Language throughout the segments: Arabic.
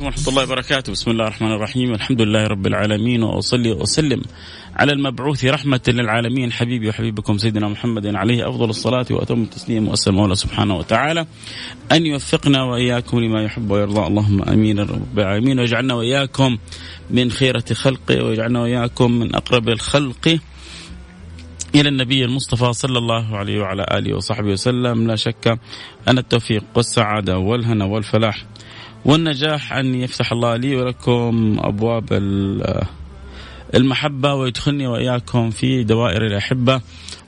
عليكم ورحمة الله وبركاته. بسم الله الرحمن الرحيم. الحمد لله رب العالمين وأصلي وأسلم على المبعوث رحمة للعالمين. حبيبي وحبيبكم سيدنا محمد عليه أفضل الصلاة وأتم التسليم وأسأل الله سبحانه وتعالى. أن يوفقنا وإياكم لما يحب ويرضى. اللهم أمين رب العالمين. ويجعلنا وإياكم من خيرة خلقه ويجعلنا وإياكم من أقرب الخلق إلى النبي المصطفى صلى الله عليه وعلى آله وصحبه وسلم. لا شك أن التوفيق والسعادة والهنا والفلاح والنجاح أن يفتح الله لي ولكم أبواب المحبة ويدخلني وإياكم في دوائر الأحبة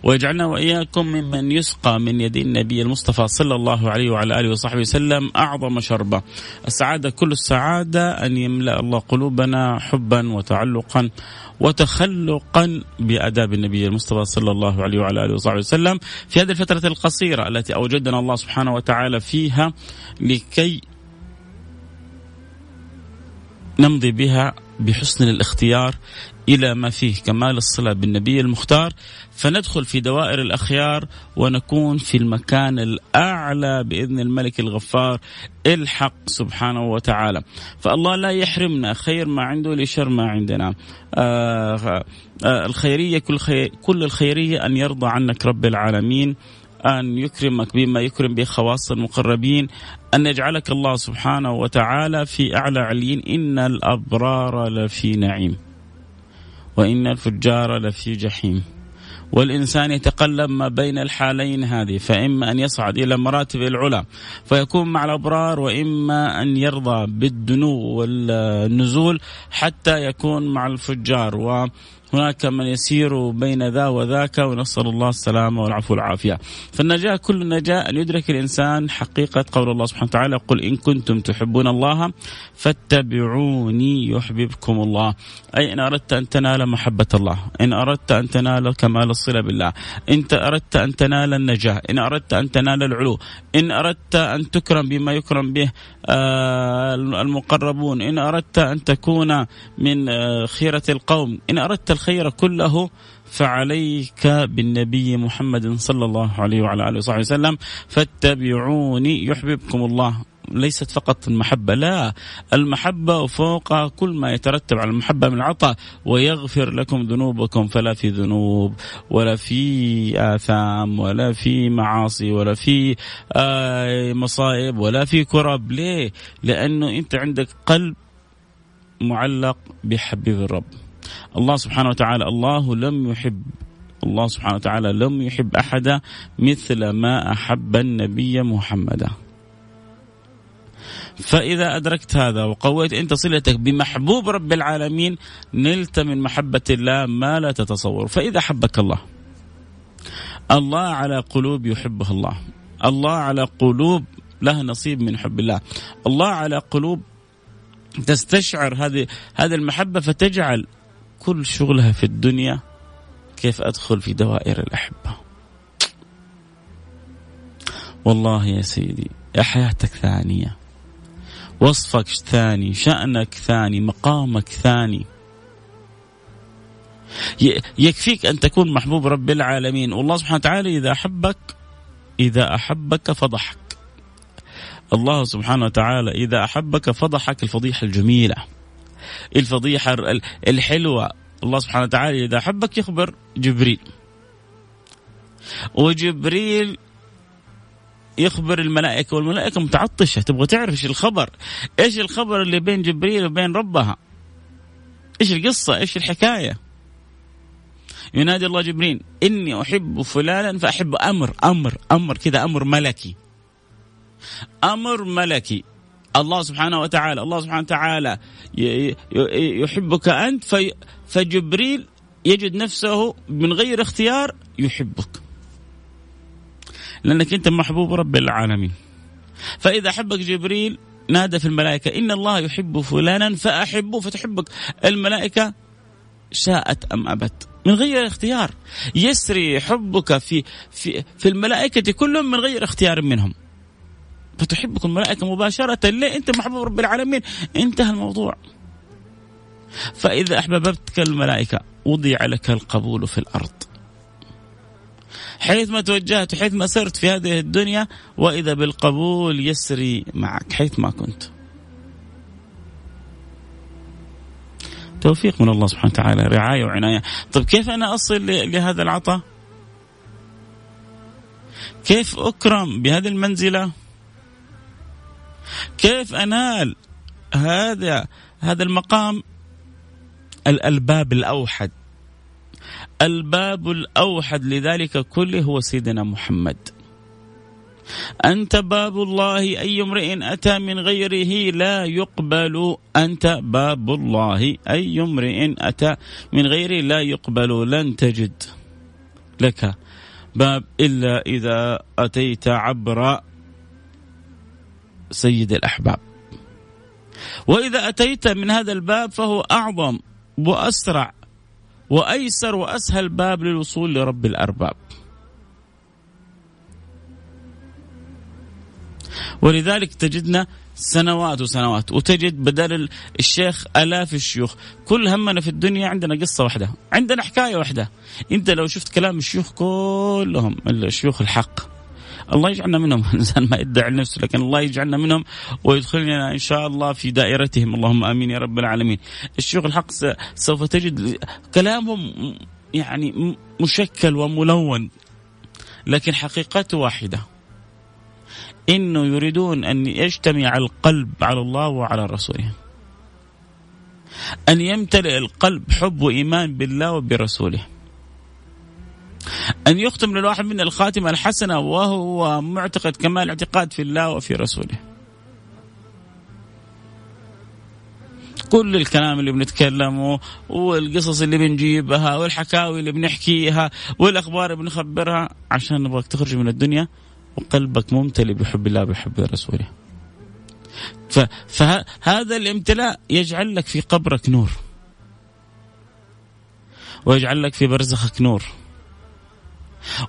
ويجعلنا وإياكم ممن يسقى من يد النبي المصطفى صلى الله عليه وعلى آله وصحبه وسلم أعظم شربة. السعادة كل السعادة أن يملأ الله قلوبنا حبا وتعلقا وتخلقا بأداب النبي المصطفى صلى الله عليه وعلى آله وصحبه وسلم في هذه الفترة القصيرة التي أوجدنا الله سبحانه وتعالى فيها لكي نمضي بها بحسن الاختيار إلى ما فيه كمال الصله بالنبي المختار. فندخل في دوائر الأخيار ونكون في المكان الأعلى بإذن الملك الغفار الحق سبحانه وتعالى. فالله لا يحرمنا خير ما عنده لشر ما عندنا. آه آه الخيرية كل, خير كل الخيرية أن يرضى عنك رب العالمين. أن يكرمك بما يكرم به خواص المقربين أن يجعلك الله سبحانه وتعالى في أعلى عليين. إن الأبرار لفي نعيم وإن الفجار لفي جحيم. والإنسان يتقلب ما بين الحالين هذه فإما أن يصعد إلى مراتب العلا فيكون مع الأبرار وإما أن يرضى بالدنو والنزول حتى يكون مع الفجار. هناك من يسير بين ذا وذاك ونسأل الله السلامة والعفو والعافية. فالنجاة كل النجاة أن يدرك الإنسان حقيقة قول الله سبحانه وتعالى قل إن كنتم تحبون الله فاتبعوني يحببكم الله. أي إن أردت أن تنال محبة الله إن أردت أن تنال كمال الصلة بالله إن أردت أن تنال النجاة إن أردت أن تنال العلو إن أردت أن تكرم بما يكرم به آه، المقربون إن أردت أن تكون من آه، خيرة القوم إن أردت الخير كله فعليك بالنبي محمد صلى الله عليه وعلى آله وصحبه وسلم. فاتبعوني يحببكم الله. ليست فقط المحبة لا. المحبة فوق كل ما يترتب على المحبة من العطاء ويغفر لكم ذنوبكم. فلا في ذنوب ولا في آثام ولا في معاصي ولا في آه مصائب ولا في كرب. ليه؟ لأنه أنت عندك قلب معلق بحبيب الرب. الله سبحانه وتعالى الله لم يحب الله سبحانه وتعالى لم يحب احدا مثل ما أحب النبي محمدا. فإذا أدركت هذا وقويت أنت صلتك بمحبوب رب العالمين نلت من محبة الله ما لا تتصور، فإذا حبك الله الله على قلوب يحبها الله، الله على قلوب لها نصيب من حب الله، الله على قلوب تستشعر هذه هذه المحبة فتجعل كل شغلها في الدنيا كيف أدخل في دوائر الأحبة. والله يا سيدي يا حياتك ثانية. وصفك ثاني شأنك ثاني مقامك ثاني يكفيك أن تكون محبوب رب العالمين والله سبحانه وتعالى إذا أحبك إذا أحبك فضحك الله سبحانه وتعالى إذا أحبك فضحك الفضيحة الجميلة الفضيحة الحلوة. الله سبحانه وتعالى إذا أحبك يخبر جبريل. وجبريل يخبر الملائكة والملائكة متعطشة. تبغى تعرف إيش الخبر؟ إيش الخبر اللي بين جبريل وبين ربها؟ إيش القصة؟ إيش الحكاية؟ ينادي الله جبريل إني أحب فلانا فأحب أمر أمر أمر كذا أمر ملكي. أمر ملكي. الله سبحانه وتعالى الله سبحانه وتعالى يحبك أنت في فجبريل يجد نفسه من غير اختيار يحبك. لأنك أنت محبوب رب العالمين. فإذا أحبك جبريل نادى في الملائكة إن الله يحب فلانا فأحبه فتحبك. الملائكة شاءت أم أبت؟ من غير اختيار. يسري حبك في في في الملائكة كلهم من غير اختيار منهم. فتحبك الملائكة مباشرة ليه؟ أنت محبوب رب العالمين. انتهى الموضوع. فإذا أحببتك الملائكة وضع لك القبول في الأرض. حيث ما توجهت حيث ما سرت في هذه الدنيا وإذا بالقبول يسري معك حيث ما كنت. توفيق من الله سبحانه وتعالى رعاية وعناية. طيب كيف أنا أصل لهذا العطاء؟ كيف أكرم بهذه المنزلة؟ كيف أنال هذا هذا المقام؟ الباب الأوحد. الباب الأوحد لذلك كله هو سيدنا محمد. أنت باب الله أي امرئ أتى من غيره لا يقبل أنت باب الله. أي امرئ أتى من غيره لا يقبل لن تجد لك باب إلا إذا أتيت عبر سيد الأحباب. وإذا أتيت من هذا الباب فهو أعظم وأسرع وأيسر وأسهل باب للوصول لرب الأرباب. ولذلك تجدنا سنوات وسنوات وتجد بدل الشيخ آلاف الشيوخ كل همنا في الدنيا عندنا قصة واحدة عندنا حكاية واحدة. أنت لو شفت كلام الشيوخ كلهم الشيوخ الحق. الله يجعلنا منهم انسان ما يدعي نفسه لكن الله يجعلنا منهم ويدخلنا إن شاء الله في دائرتهم اللهم آمين يا رب العالمين الشيوخ الحق سوف تجد كلامهم يعني مشكل وملون لكن حقيقته واحدة إنه يريدون أن يجتمع القلب على الله وعلى رسوله. أن يمتلئ القلب حب وإيمان بالله وبرسوله. أن يختم للواحد منا الخاتمه الحسنه وهو معتقد كمال الاعتقاد في الله وفي رسوله. كل الكلام اللي بنتكلمه والقصص اللي بنجيبها والحكاوي اللي بنحكيها والأخبار اللي بنخبرها عشان نبغاك تخرج من الدنيا وقلبك ممتلئ بحب الله وبحب رسوله. فهذا الامتلاء يجعل لك في قبرك نور. ويجعل لك في برزخك نور.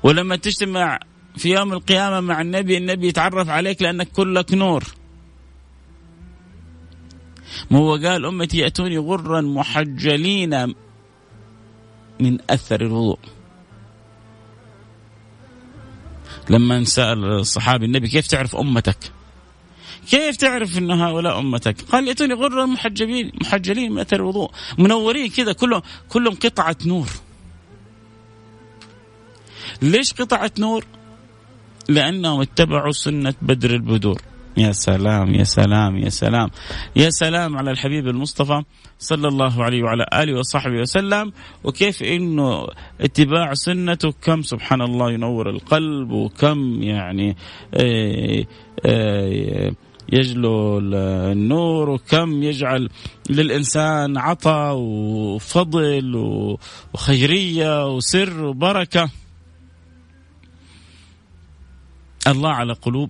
ولما تجتمع في يوم القيامة مع النبي النبي يتعرف عليك لأنك كلك نور. ما هو قال أمتي يأتوني غرا محجلين من أثر الوضوء. لما سأل الصحابي النبي كيف تعرف أمتك؟ كيف تعرف أن هؤلاء أمتك؟ قال يأتوني غرا محجبين محجلين من أثر الوضوء. منورين كذا كلهم كلهم قطعة نور. ليش قطعة نور؟ لأنهم اتبعوا سنة بدر البدور. يا سلام يا سلام يا سلام. يا سلام على الحبيب المصطفى صلى الله عليه وعلى آله وصحبه وسلم. وكيف إنه اتباع سنته؟ كم سبحان الله ينور القلب وكم يعني آه، آه، يجلو النور وكم يجعل للإنسان عطاء وفضل وخيرية وسر وبركة. الله على قلوب.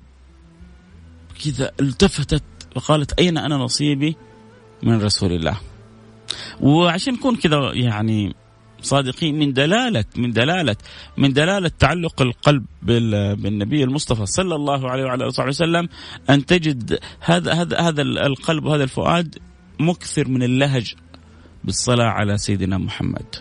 كذا التفتت وقالت أين أنا نصيبي من رسول الله. وعشان نكون كذا يعني صادقين من دلالة من دلالة من دلالة تعلق القلب بالنبي المصطفى صلى الله عليه وعلى آله وسلم أن تجد هذا هذا هذا القلب وهذا الفؤاد مكثر من اللهج بالصلاة على سيدنا محمد.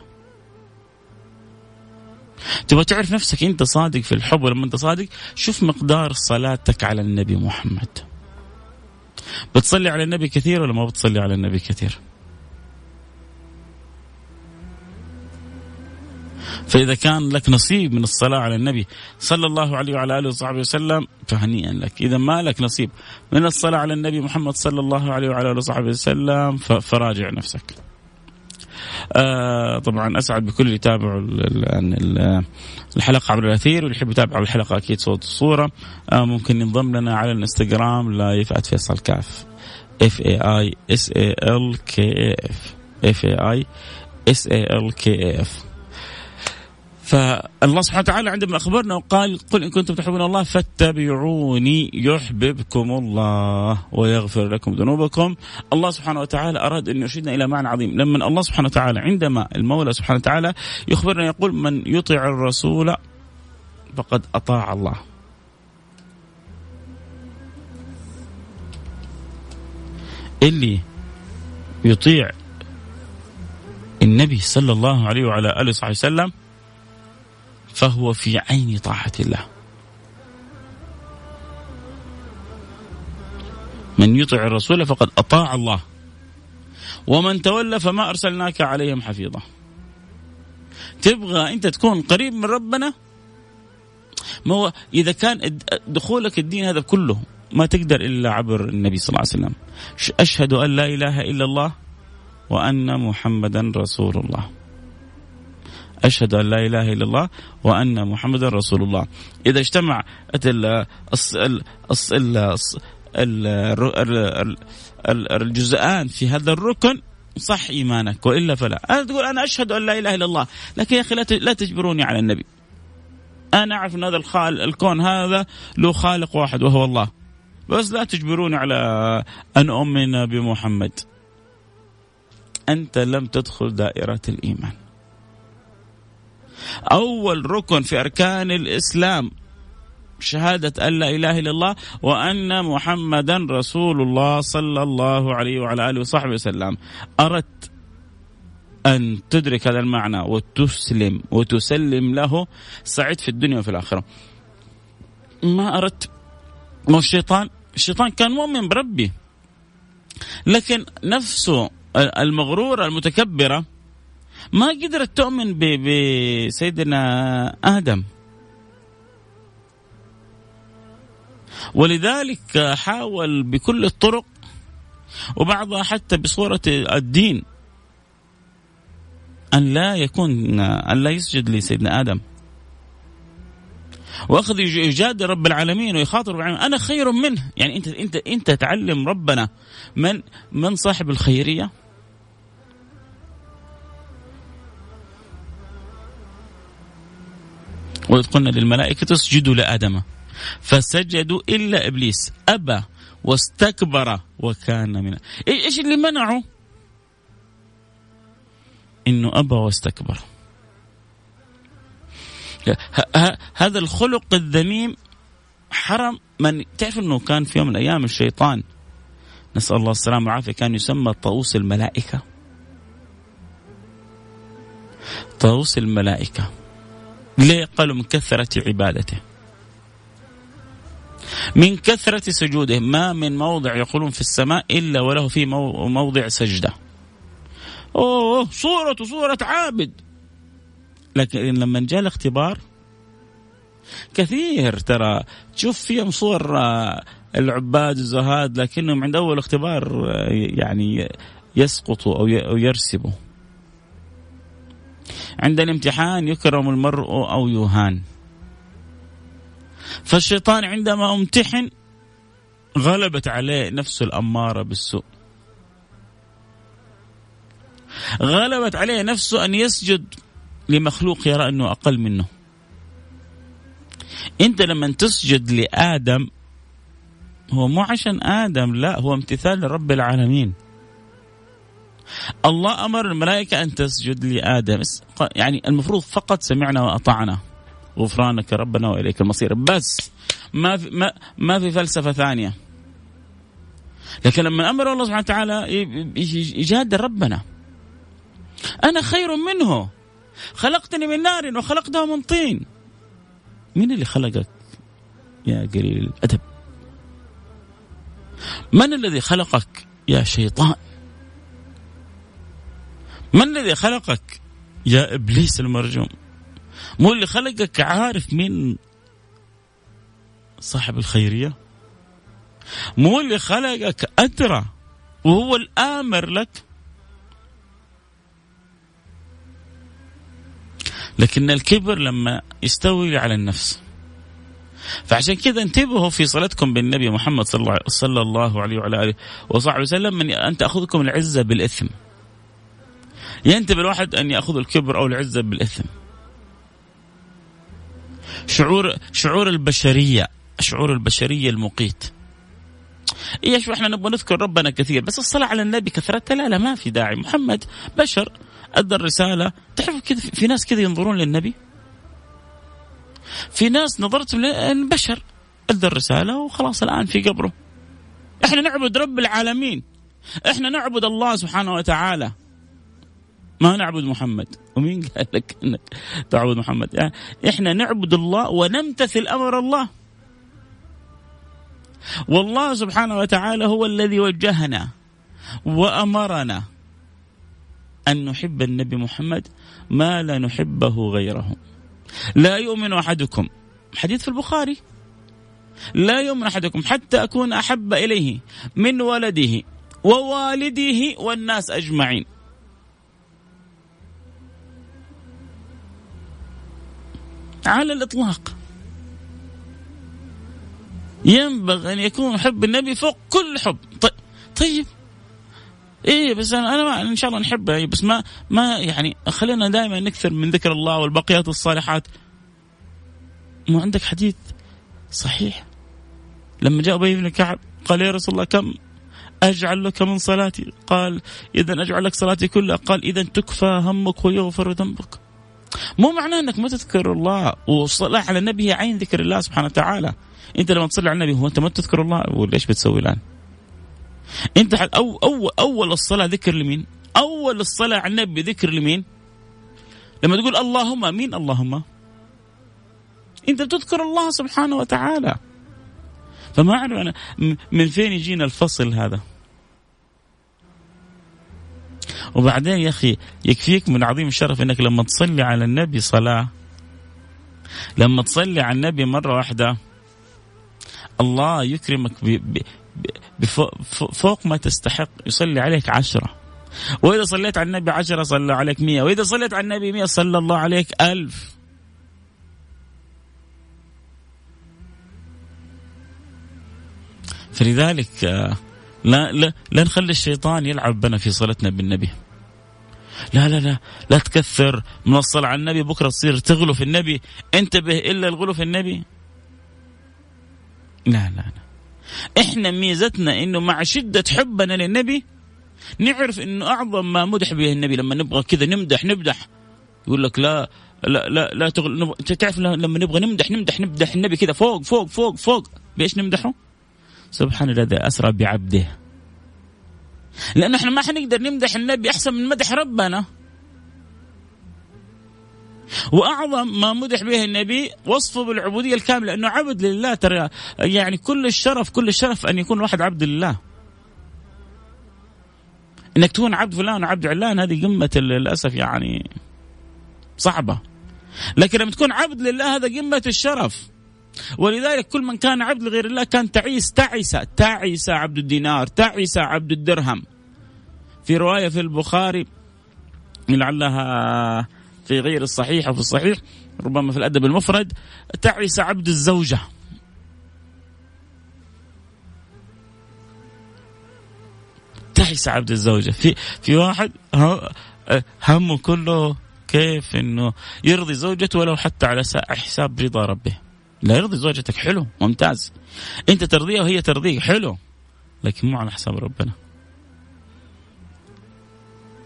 تبغى تعرف نفسك أنت صادق في الحب ولما أنت صادق؟ شوف مقدار صلاتك على النبي محمد. بتصلي على النبي كثير ولا ما بتصلي على النبي كثير؟ فإذا كان لك نصيب من الصلاة على النبي صلى الله عليه وعلى آله وصحبه وسلم فهنيئا لك. إذا ما لك نصيب من الصلاة على النبي محمد صلى الله عليه وعلى آله وصحبه وسلم فراجع نفسك. آه طبعا أسعد بكل اللي يتابعوا الحلقة عبر الأثير واللي يحب يتابع الحلقة أكيد صوت وصوره آه ممكن ينضم لنا على الإنستغرام live فيصل كاف. F A I S A L K F F A I S A L K F فالله سبحانه وتعالى عندما أخبرنا وقال قل إن كنتم تحبون الله فاتبعوني يحببكم الله ويغفر لكم ذنوبكم. الله سبحانه وتعالى أراد أن يرشدنا إلى معنى عظيم. لما الله سبحانه وتعالى عندما المولى سبحانه وتعالى يخبرنا يقول من يطع الرسول فقد أطاع الله. اللي يطيع النبي صلى الله عليه وعلى آله وصحبه وسلم فهو في عين طاعة الله. من يطع الرسول فقد أطاع الله. ومن تولى فما أرسلناك عليهم حفيظا. تبغى أنت تكون قريب من ربنا؟ ما هو إذا كان دخولك الدين هذا كله ما تقدر إلا عبر النبي صلى الله عليه وسلم. أشهد أن لا إله إلا الله وأن محمدا رسول الله. أشهد أن لا إله إلا الله وأن محمدا رسول الله. إذا اجتمع الجزءان في هذا الركن صح إيمانك وإلا فلا. أنا تقول أنا أشهد أن لا إله إلا الله لكن يا أخي لا تجبروني على النبي. أنا أعرف أن هذا الخال الكون هذا له خالق واحد وهو الله. بس لا تجبروني على أن أؤمن بمحمد. أنت لم تدخل دائرة الإيمان. أول ركن في أركان الإسلام. شهادة أن لا إله إلا الله وأن محمدا رسول الله صلى الله عليه وعلى آله وصحبه وسلم. أردت أن تدرك هذا المعنى وتسلم وتسلم له. سعيد في الدنيا وفي الآخرة. ما أردت. ما الشيطان؟ الشيطان كان مؤمن بربي. لكن نفسه المغرورة المتكبرة ما قدرت تؤمن بسيدنا آدم. ولذلك حاول بكل الطرق وبعضها حتى بصورة الدين أن لا يكون أن لا يسجد لسيدنا آدم. وأخذ يجادل رب العالمين ويخاطر العالمين أنا خير منه. يعني أنت أنت أنت تعلم ربنا من من صاحب الخيرية وإذ قلنا للملائكة اسجدوا لآدم. فسجدوا إلا إبليس. أبى واستكبر وكان من إيش اللي منعه؟ إنه أبى واستكبر. هذا الخلق الذميم حرم من تعرف إنه كان في يوم من الأيام الشيطان نسأل الله السلامة والعافية كان يسمى طاووس الملائكة. طاووس الملائكة. ليه قالوا من كثرة عبادته؟ من كثرة سجوده ما من موضع يقولون في السماء إلا وله في موضع سجدة. أوه صورة صورة عابد. لكن لما جاء الاختبار كثير ترى تشوف فيهم صور آه، العباد الزهاد لكنهم عند أول اختبار آه، يعني يسقطوا أو يرسبوا. عند الامتحان يكرم المرء أو يهان. فالشيطان عندما امتحن غلبت عليه نفسه الأمارة بالسوء. غلبت عليه نفسه أن يسجد لمخلوق يرى أنه أقل منه. أنت لما تسجد لآدم هو مو عشان آدم لا هو امتثال لرب العالمين. الله أمر الملائكة أن تسجد لآدم. يعني المفروض فقط سمعنا وأطعنا. غفرانك ربنا وإليك المصير. بس ما في ما, ما في فلسفة ثانية. لكن لما أمر الله سبحانه وتعالى يجادل ربنا. أنا خير منه. خلقتني من نار وخلقته من طين. مين اللي خلقك يا قليل الأدب؟ من الذي خلقك يا شيطان؟ من الذي خلقك يا إبليس المرجوم؟ مو اللي خلقك عارف مين صاحب الخيرية؟ مو اللي خلقك أدرى وهو الآمر لك؟ لكن الكبر لما يستوي على النفس. فعشان كذا انتبهوا في صلتكم بالنبي محمد صلى الله عليه وعلى آله وصحبه وسلم من أن تأخذكم العزة بالإثم. ينتبه الواحد أن يأخذ الكبر أو العزة بالإثم. شعور شعور البشرية شعور البشرية المقيت. إيش إحنا نبغى نذكر ربنا كثير بس الصلاة على النبي كثرتها لا لا ما في داعي. محمد بشر أدى الرسالة. تعرف كذا في ناس كذا ينظرون للنبي؟ في ناس نظرتهم للبشر أدى الرسالة وخلاص الآن في قبره. إحنا نعبد رب العالمين. إحنا نعبد الله سبحانه وتعالى. ما نعبد محمد. ومين قال لك إنك تعبد محمد؟ يعني إحنا نعبد الله ونمتثل أمر الله. والله سبحانه وتعالى هو الذي وجهنا وأمرنا أن نحب النبي محمد ما لا نحبه غيره. لا يؤمن أحدكم. حديث في البخاري. لا يؤمن أحدكم حتى أكون أحب إليه من ولده ووالده والناس أجمعين. على الإطلاق. ينبغي أن يكون حب النبي فوق كل حب. طيب إيه بس أنا أنا ما إن شاء الله نحبه. بس ما ما يعني خلينا دائما نكثر من ذكر الله والبقيات الصالحات مو عندك حديث صحيح؟ لما جاء أبي بن كعب قال يا رسول الله كم أجعل لك من صلاتي؟ قال إذا أجعل لك صلاتي كلها. قال إذا تكفى همك ويغفر ذنبك. مو معناه انك ما تذكر الله والصلاه على النبي هي عين ذكر الله سبحانه وتعالى انت لما تصلي على النبي هو انت ما تذكر الله ولا إيش بتسوي الآن؟ انت أو أول, أول الصلاة ذكر لمين؟ أول الصلاة على النبي ذكر لمين؟ لما تقول اللهم مين اللهم؟ انت بتذكر الله سبحانه وتعالى فما أعرف أنا من فين يجينا الفصل هذا وبعدين يا أخي يكفيك من عظيم الشرف إنك لما تصلي على النبي صلاة لما تصلي على النبي مرة واحدة الله يكرمك فوق ما تستحق يصلي عليك عشرة. وإذا صليت على النبي عشرة صلى عليك مية وإذا صليت على النبي مية صلى الله عليك ألف. فلذلك آه، لا لا لا نخلي الشيطان يلعب بنا في صلتنا بالنبي. لا لا لا لا تكثر من الصلاة على النبي بكرة تصير تغلو في النبي انتبه إلا الغلو في النبي. لا لا لا. إحنا ميزتنا إنه مع شدة حبنا للنبي نعرف إنه أعظم ما مدح به النبي. لما نبغى كذا نمدح نمدح. يقول لك لا لا لا لا تغل... تعرف لما نبغى نمدح نمدح نمدح النبي كذا فوق فوق فوق فوق. بإيش نمدحه؟ سبحان الذي أسرى بعبده. لأنه إحنا ما حنقدر نمدح النبي أحسن من مدح ربنا. وأعظم ما مدح به النبي وصفه بالعبودية الكاملة أنه عبد لله. ترى يعني كل الشرف كل الشرف أن يكون الواحد عبد لله. إنك تكون عبد فلان وعبد علان هذه قمة للأسف يعني صعبة. لكن لما تكون عبد لله هذا قمة الشرف. ولذلك كل من كان عبد لغير الله كان تعيس تعس تعس عبد الدينار تعس عبد الدرهم. في رواية في البخاري لعلها في غير الصحيح أو في الصحيح ربما في الأدب المفرد تعس عبد الزوجة. تعس عبد الزوجة. في في واحد همه كله كيف إنه يرضي زوجته ولو حتى على حساب رضا ربه. لا يرضي زوجتك. حلو ممتاز. انت ترضيها وهي ترضيك. حلو. لكن مو على حساب ربنا.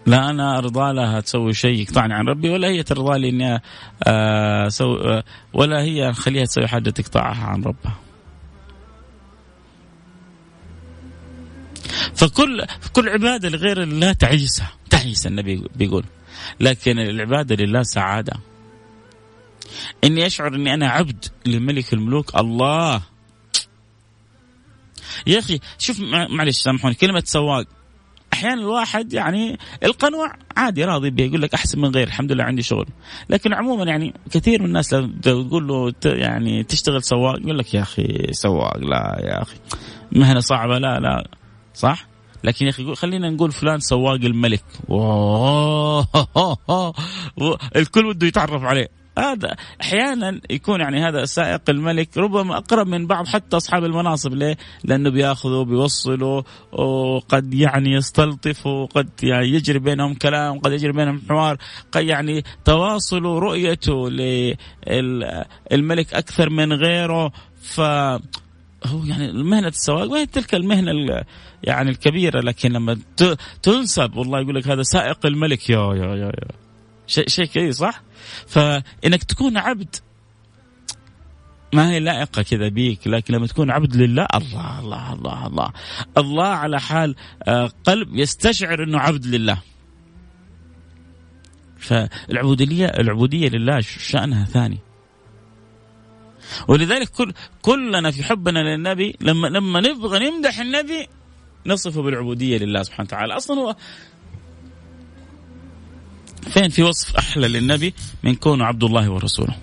لا أنا أرضى لها تسوي شيء يقطعني عن ربي ولا هي ترضى لي إني آه، أسوي ولا هي خليها تسوي حاجة تقطعها عن ربها. فكل كل عبادة لغير الله تعيسه تعيسه النبي بيقول. لكن العبادة لله سعادة. إني أشعر إني أنا عبد لملك الملوك. الله. يا أخي شوف معلش سامحوني كلمة سواق. أحيانا الواحد يعني القنوع عادي راضي به يقول لك أحسن من غير الحمد لله عندي شغل. لكن عموما يعني كثير من الناس لو تقول له يعني تشتغل سواق يقول لك يا أخي سواق لا يا أخي مهنة صعبة لا لا صح؟ لكن يا أخي خلينا نقول فلان سواق الملك. الكل بده يتعرف عليه. هذا أحيانا يكون يعني هذا سائق الملك ربما أقرب من بعض حتى أصحاب المناصب ليه؟ لأنه بيأخذوا بيوصلوا وقد يعني يستلطفوا وقد يعني يجري بينهم كلام قد يجري بينهم حوار قد يعني تواصل رؤيته للملك أكثر من غيره ف هو يعني مهنة السواق وهي تلك المهنة يعني الكبيرة لكن لما تنسب والله يقول لك هذا سائق الملك يا يا يا, يا. شيء شيء كويس صح؟ فإنك تكون عبد ما هي لائقة كذا بيك لكن لما تكون عبد لله الله الله الله الله. الله على حال آه، قلب يستشعر إنه عبد لله. فالعبودية العبودية لله شأنها ثاني. ولذلك كل كلنا في حبنا للنبي لما لما نبغى نمدح النبي نصفه بالعبودية لله سبحانه وتعالى. أصلا هو فين في وصف أحلى للنبي من كونه عبد الله ورسوله؟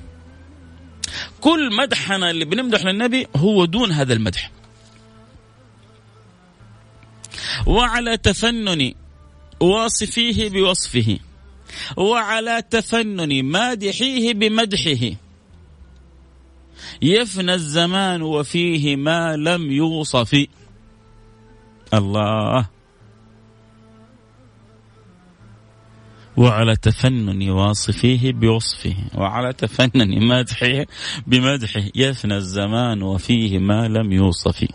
كل مدحنا اللي بنمدح للنبي هو دون هذا المدح. وعلى تفنن واصفيه بوصفه. وعلى تفنن مادحيه بمدحه. يفنى الزمان وفيه ما لم يوصف. الله. وعلى تفنن واصفيه بوصفه وعلى تفنن مدحه بمدحه يفنى الزمان وفيه ما لم يوصف.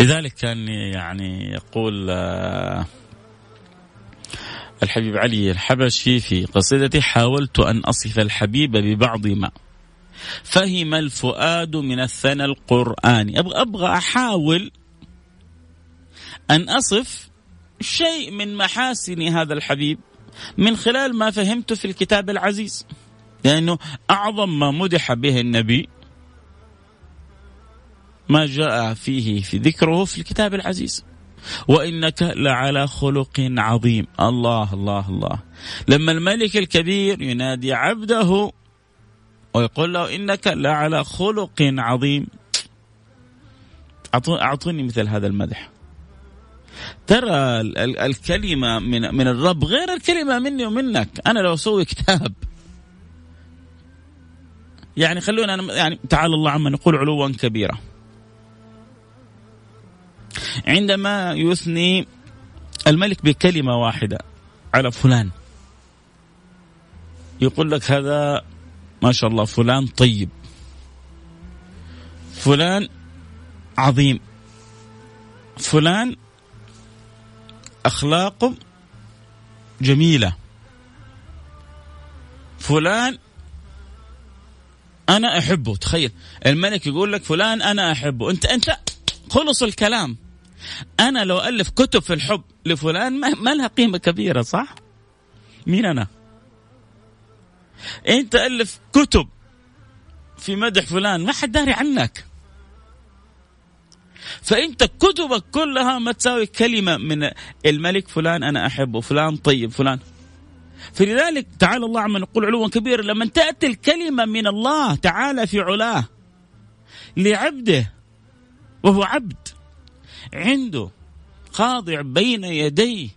لذلك كان يعني يقول آه، الحبيب علي الحبشي في قصيدته حاولت أن أصف الحبيب ببعض ما. فهم الفؤاد من الثنى القرآني. أبغى, أبغى أحاول أن أصف شيء من محاسن هذا الحبيب من خلال ما فهمته في الكتاب العزيز. لأنه أعظم ما مدح به النبي ما جاء فيه في ذكره في الكتاب العزيز. وإنك لعلى خلق عظيم. الله الله الله. لما الملك الكبير ينادي عبده ويقول له إنك لعلى خلق عظيم. أعطوني مثل هذا المدح. ترى الكلمة من من الرب غير الكلمة مني ومنك. أنا لو أسوي كتاب. يعني خلونا يعني تعالى الله عما نقول علوا كبيرا. عندما يثني الملك بكلمة واحدة على فلان. يقول لك هذا ما شاء الله فلان طيب. فلان عظيم. فلان اخلاقه جميلة. فلان أنا أحبه. تخيل الملك يقول لك فلان أنا أحبه. أنت أنت خلص الكلام. أنا لو ألف كتب في الحب لفلان ما لها قيمة كبيرة صح؟ مين أنا؟ أنت ألف كتب في مدح فلان ما حد داري عنك. فإنت كتبك كلها ما تساوي كلمة من الملك فلان أنا أحبه فلان طيب فلان. فلذلك تعالى الله عما نقول علوا كبيرا لما تأتي الكلمة من الله تعالى في علاه لعبده وهو عبد عنده خاضع بين يديه.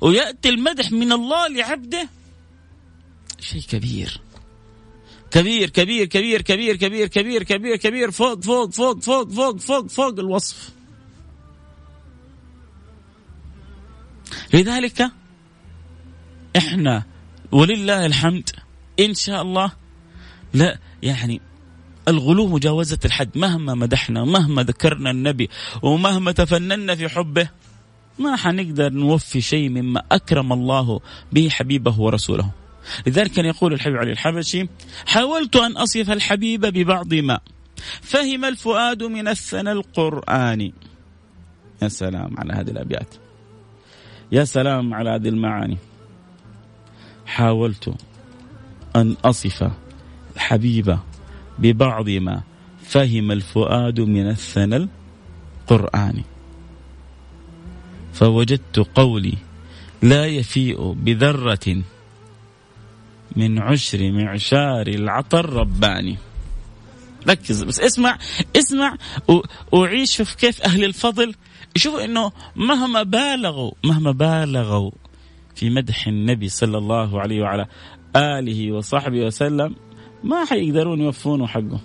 ويأتي المدح من الله لعبده. شيء كبير. كبير كبير كبير كبير كبير كبير كبير كبير فوق فوق فوق فوق فوق فوق فوق الوصف. لذلك إحنا ولله الحمد إن شاء الله لا يعني الغلو مجاوزة الحد. مهما مدحنا ومهما ذكرنا النبي ومهما تفننا في حبه ما حنقدر نوفي شيء مما أكرم الله به حبيبه ورسوله. لذلك كان يقول الحبيب علي الحبشي حاولت أن أصف الحبيب ببعض ما فهم الفؤاد من الثنى القرآني يا سلام على هذه الأبيات. يا سلام على هذه المعاني. حاولت أن أصف الحبيب ببعض ما فهم الفؤاد من الثنى القرآني فوجدت قولي لا يفيء بذرة من عشر معشار العطر رباني. ركز بس اسمع اسمع وعيش في كيف أهل الفضل يشوفوا إنه مهما بالغوا مهما بالغوا في مدح النبي صلى الله عليه وعلى آله وصحبه وسلم ما حيقدرون يوفونه حقه.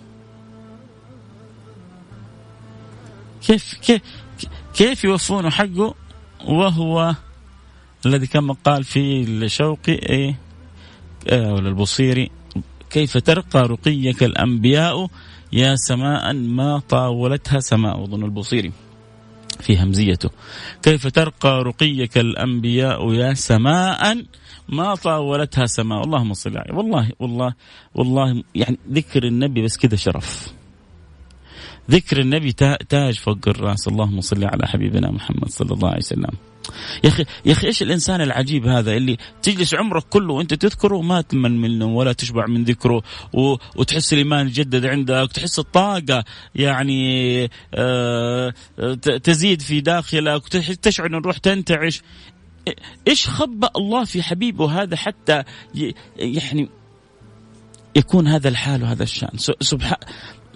كيف كيف كيف يوفونه حقه؟ وهو الذي كما قال في الشوقي إيه؟ ولا البصيري كيف ترقى رقيك الأنبياء؟ يا سماء ما طاولتها سماء أظن البصيري في همزيته. كيف ترقى رقيك الأنبياء؟ يا سماء ما طاولتها سماء. اللهم صل عليه. والله والله والله يعني ذكر النبي بس كذا شرف. ذكر النبي تاج فوق الرأس. اللهم صل على حبيبنا محمد صلى الله عليه وسلم. يا أخي يا أخي إيش الإنسان العجيب هذا اللي تجلس عمرك كله وأنت تذكره وما تمل منه ولا تشبع من ذكره و... وتحس الإيمان يجدد عندك وتحس الطاقة يعني آه تزيد في داخلك وتشعر إن الروح تنتعش. إيش خبأ الله في حبيبه هذا حتى يعني يكون هذا الحال وهذا الشأن؟ سبحان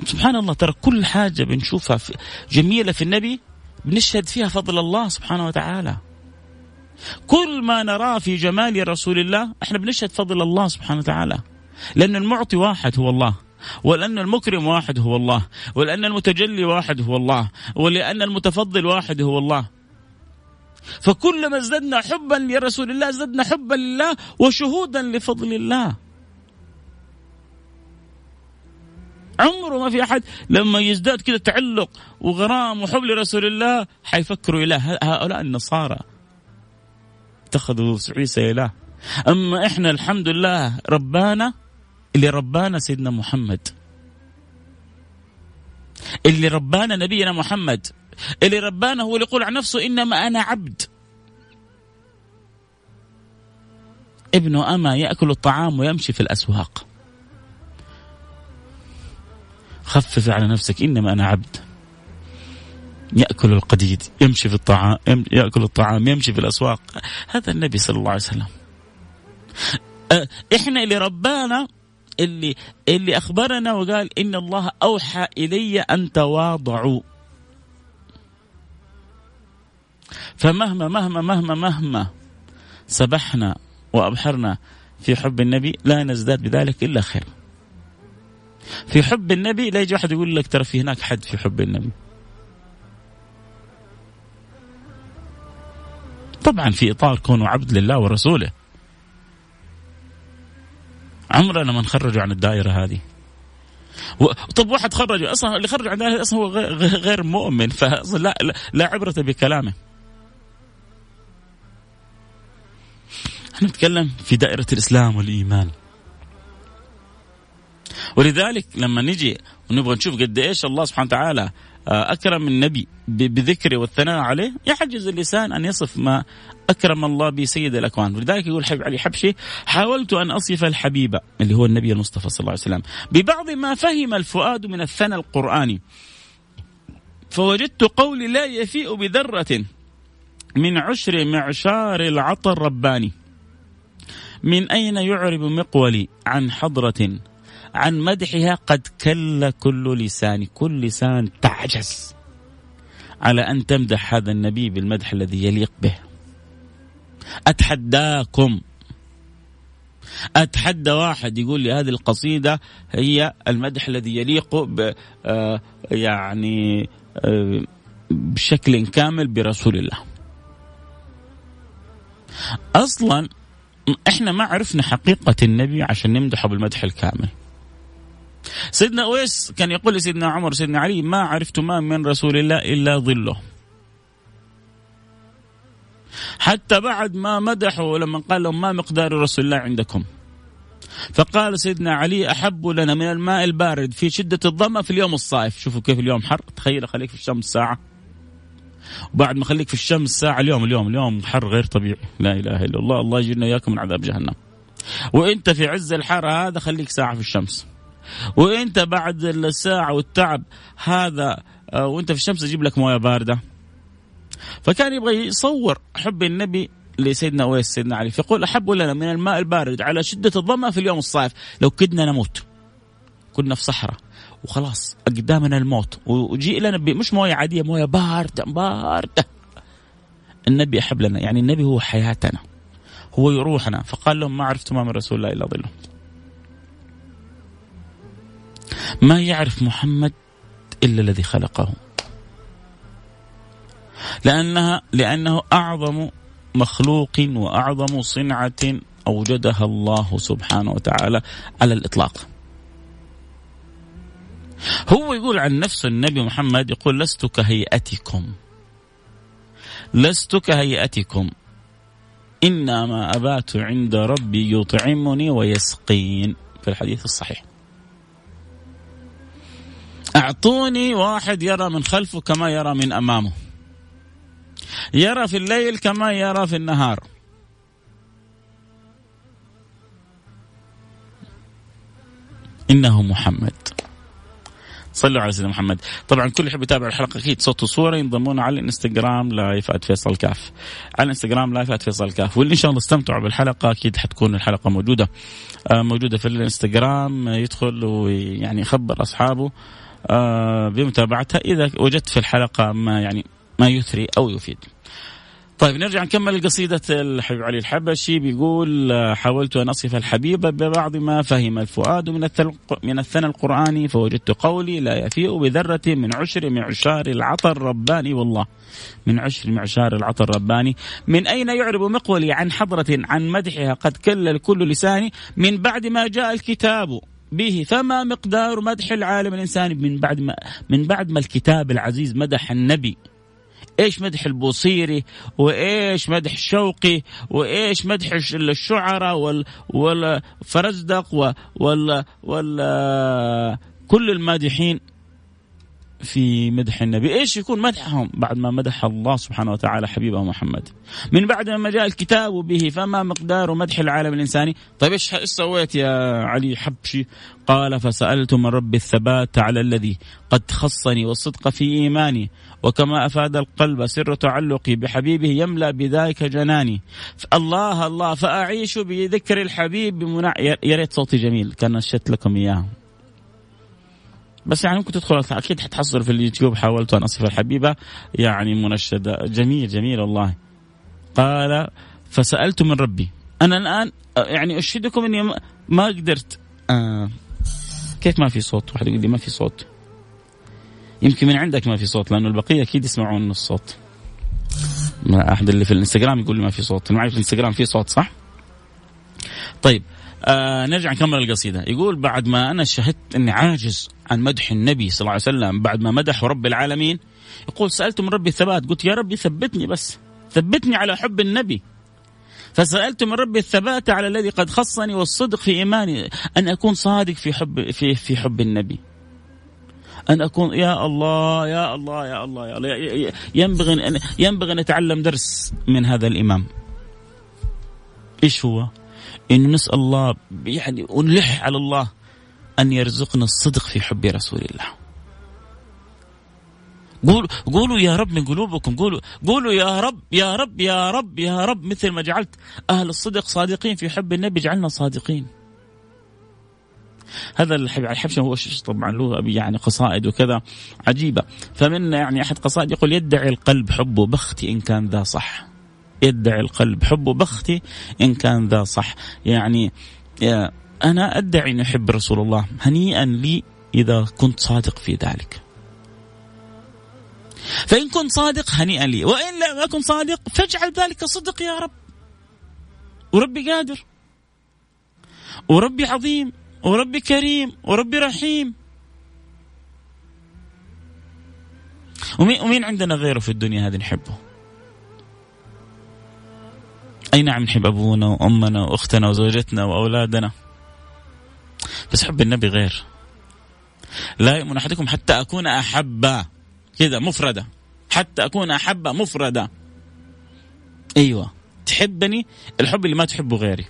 سبحان الله ترى كل حاجة بنشوفها في جميلة في النبي بنشهد فيها فضل الله سبحانه وتعالى. كل ما نراه في جمال رسول الله إحنا بنشهد فضل الله سبحانه وتعالى. لأن المعطي واحد هو الله ولأن المكرم واحد هو الله ولأن المتجلي واحد هو الله ولأن المتفضل واحد هو الله. فكلما ازددنا حبا لرسول الله ازددنا حبا لله وشهودا لفضل الله. عمره ما في أحد لما يزداد كذا تعلق وغرام وحب لرسول الله حيفكروا اله هؤلاء النصارى. اتخذوا عيسى إله. أما إحنا الحمد لله ربانا اللي ربانا سيدنا محمد. اللي ربانا نبينا محمد. اللي ربانا هو اللي يقول عن نفسه إنما أنا عبد. ابن أما يأكل الطعام ويمشي في الأسواق. خفف على نفسك إنما أنا عبد. يأكل القديد يمشي في الطعام يأكل الطعام يمشي في الأسواق. هذا النبي صلى الله عليه وسلم. إحنا اللي ربانا اللي اللي أخبرنا وقال إن الله أوحى إلي أن تواضعوا. فمهما مهما مهما مهما سبحنا وأبحرنا في حب النبي لا نزداد بذلك إلا خير في حب النبي لا يجي واحد يقول لك ترى في هناك حد في حب النبي. طبعا في إطار كونه عبد لله ورسوله. عمرنا ما نخرجه عن الدائرة هذه. و... طب واحد خرجه أصلا اللي خرج عن الدائرة أصلا هو غير, غير مؤمن فاصلا لا, لا لا عبرة بكلامه. إحنا نتكلم في دائرة الإسلام والإيمان. ولذلك لما نجي ونبغى نشوف قد إيش الله سبحانه وتعالى آه، أكرم النبي بذكره والثناء عليه يعجز اللسان أن يصف ما أكرم الله به سيد الأكوان. ولذلك يقول حبيب علي حبشي حاولت أن أصف الحبيب اللي هو النبي المصطفى صلى الله عليه وسلم ببعض ما فهم الفؤاد من الثنى القرآني. فوجدت قولي لا يفيء بذرة من عشر معشار العطر الرباني من أين يعرب مقولي عن حضرة عن مدحها قد كل كل لسان كل لسان تعجز. على أن تمدح هذا النبي بالمدح الذي يليق به. أتحداكم. أتحدى واحد يقول لي هذه القصيدة هي المدح الذي يليق ب آه، يعني آه، بشكل كامل برسول الله. أصلا إحنا ما عرفنا حقيقة النبي عشان نمدحه بالمدح الكامل. سيدنا أويس كان يقول لسيدنا عمر سيدنا علي ما عرفت ما من رسول الله إلا ظله. حتى بعد ما مدحوا لما قال لهم ما مقدار رسول الله عندكم؟ فقال سيدنا علي أحب لنا من الماء البارد في شدة الظمأ في اليوم الصائف. شوفوا كيف اليوم حر. تخيل خليك في الشمس ساعة. وبعد ما خليك في الشمس ساعة اليوم اليوم اليوم حر غير طبيعي. لا إله إلا الله. الله يجينا إياكم من عذاب جهنم. وإنت في عز الحر هذا خليك ساعة في الشمس. وانت بعد الساعة والتعب هذا آه، وانت في الشمس أجيب لك موية باردة. فكان يبغى يصور حب النبي لسيدنا أويس سيدنا علي. فيقول أحب لنا من الماء البارد على شدة الظمأ في اليوم الصائف. لو كدنا نموت كنا في صحراء. وخلاص قدامنا الموت. وجي لنا مش موية عادية موية باردة باردة. النبي أحب لنا يعني النبي هو حياتنا هو روحنا. فقال لهم ما عرفت ما من رسول الله إلا ظله. ما يعرف محمد إلا الذي خلقه لانها لأنه أعظم مخلوق وأعظم صنعة أوجدها الله سبحانه وتعالى على الإطلاق. هو يقول عن نفسه النبي محمد يقول لست كهيئتكم لست كهيئتكم إنما أبات عند ربي يطعمني ويسقين في الحديث الصحيح. أعطوني واحد يرى من خلفه كما يرى من أمامه. يرى في الليل كما يرى في النهار. إنه محمد. صلوا على سيدنا محمد. طبعا كل يحب يتابع الحلقة أكيد صوت وصورة ينضمون على الإنستغرام live فيصل كاف. على الإنستغرام live فيصل كاف. واللي إن شاء الله استمتعوا بالحلقة أكيد حتكون الحلقة موجودة. آه، موجودة في الإنستغرام يدخل ويعني يخبر أصحابه. بمتابعتها إذا وجدت في الحلقة ما يعني ما يثري أو يفيد. طيب نرجع نكمل قصيدة الحبيب علي الحبشي. بيقول حاولت أن أصف الحبيب ببعض ما فهم الفؤاد من من الثنى القرآني فوجدت قولي لا يفيء بذرة من عشر معشار العطر الرباني والله من عشر معشار العطر الرباني من أين يعرب مقولي عن حضرة عن مدحها؟ قد كل الكل لساني. من بعد ما جاء الكتاب به. فما مقدار مدح العالم الإنساني من بعد ما من بعد ما الكتاب العزيز مدح النبي. إيش مدح البوصيري؟ وإيش مدح الشوقي وإيش مدح الشعراء وال والفرزدق وال وال كل المادحين؟ في مدح النبي. إيش يكون مدحهم بعد ما مدح الله سبحانه وتعالى حبيبه محمد؟ من بعد ما جاء الكتاب به فما مقدار مدح العالم الإنساني؟ طيب إيش سويت يا علي حبشي؟ قال فسألت من رب الثبات على الذي قد خصني والصدق في إيماني وكما أفاد القلب سر تعلقي بحبيبه يملأ بذلك جناني. الله الله فأعيش بذكر الحبيب يا ريت صوتي جميل كان نشدت لكم إياه. بس يعني ممكن تدخل أكيد حتحصل في اليوتيوب حاولت أن أصف الحبيبة. يعني منشدة. جميل جميل والله. قال فسألت من ربي. أنا الآن يعني أشهدكم إني ما قدرت. آه. كيف ما في صوت؟ واحد يقول لي ما في صوت. يمكن من عندك ما في صوت لأنه البقية أكيد يسمعون الصوت أحد اللي في الإنستغرام يقول لي ما في صوت. معي في الإنستغرام في صوت صح؟ طيب آه نرجع نكمل القصيدة. يقول بعد ما أنا شهدت إني عاجز عن مدح النبي صلى الله عليه وسلم بعد ما مدح رب العالمين. يقول سألت من ربي الثبات. قلت يا ربي ثبتني بس. ثبتني على حب النبي. فسألت من ربي الثبات على الذي قد خصني والصدق في إيماني. أن أكون صادق في حب في في حب النبي. أن أكون يا الله يا الله يا الله يا الله. ينبغي أن ينبغي أن نتعلم درس من هذا الإمام. إيش هو؟ إن نسأل الله يعني ونلح على الله. أن يرزقنا الصدق في حب رسول الله. قولوا قولوا يا رب من قلوبكم. قولوا قولوا يا رب يا رب يا رب يا رب مثل ما جعلت أهل الصدق صادقين في حب النبي جعلنا صادقين. هذا الحبشة هو طبعا له يعني قصائد وكذا عجيبة. فمن يعني أحد قصائد يقول يدعي القلب حبه بختي إن كان ذا صح. يدعي القلب حبه بختي إن كان ذا صح. يعني أنا أدعي أن أحب رسول الله. هنيئا لي إذا كنت صادق في ذلك. فإن كنت صادق هنيئا لي. وإن لم أكن صادق فاجعل ذلك صدق يا رب. وربي قادر. وربي عظيم. وربي كريم. وربي رحيم. ومين, عندنا غيره في الدنيا هذه نحبه؟ أي نعم نحب أبونا وأمنا وأختنا وزوجتنا وأولادنا. بس حب النبي غير. لا يؤمن أحدكم حتى أكون أحبا كذا مفردة. حتى أكون أحبا مفردة. أيوة. تحبني؟ الحب اللي ما تحبه غيري.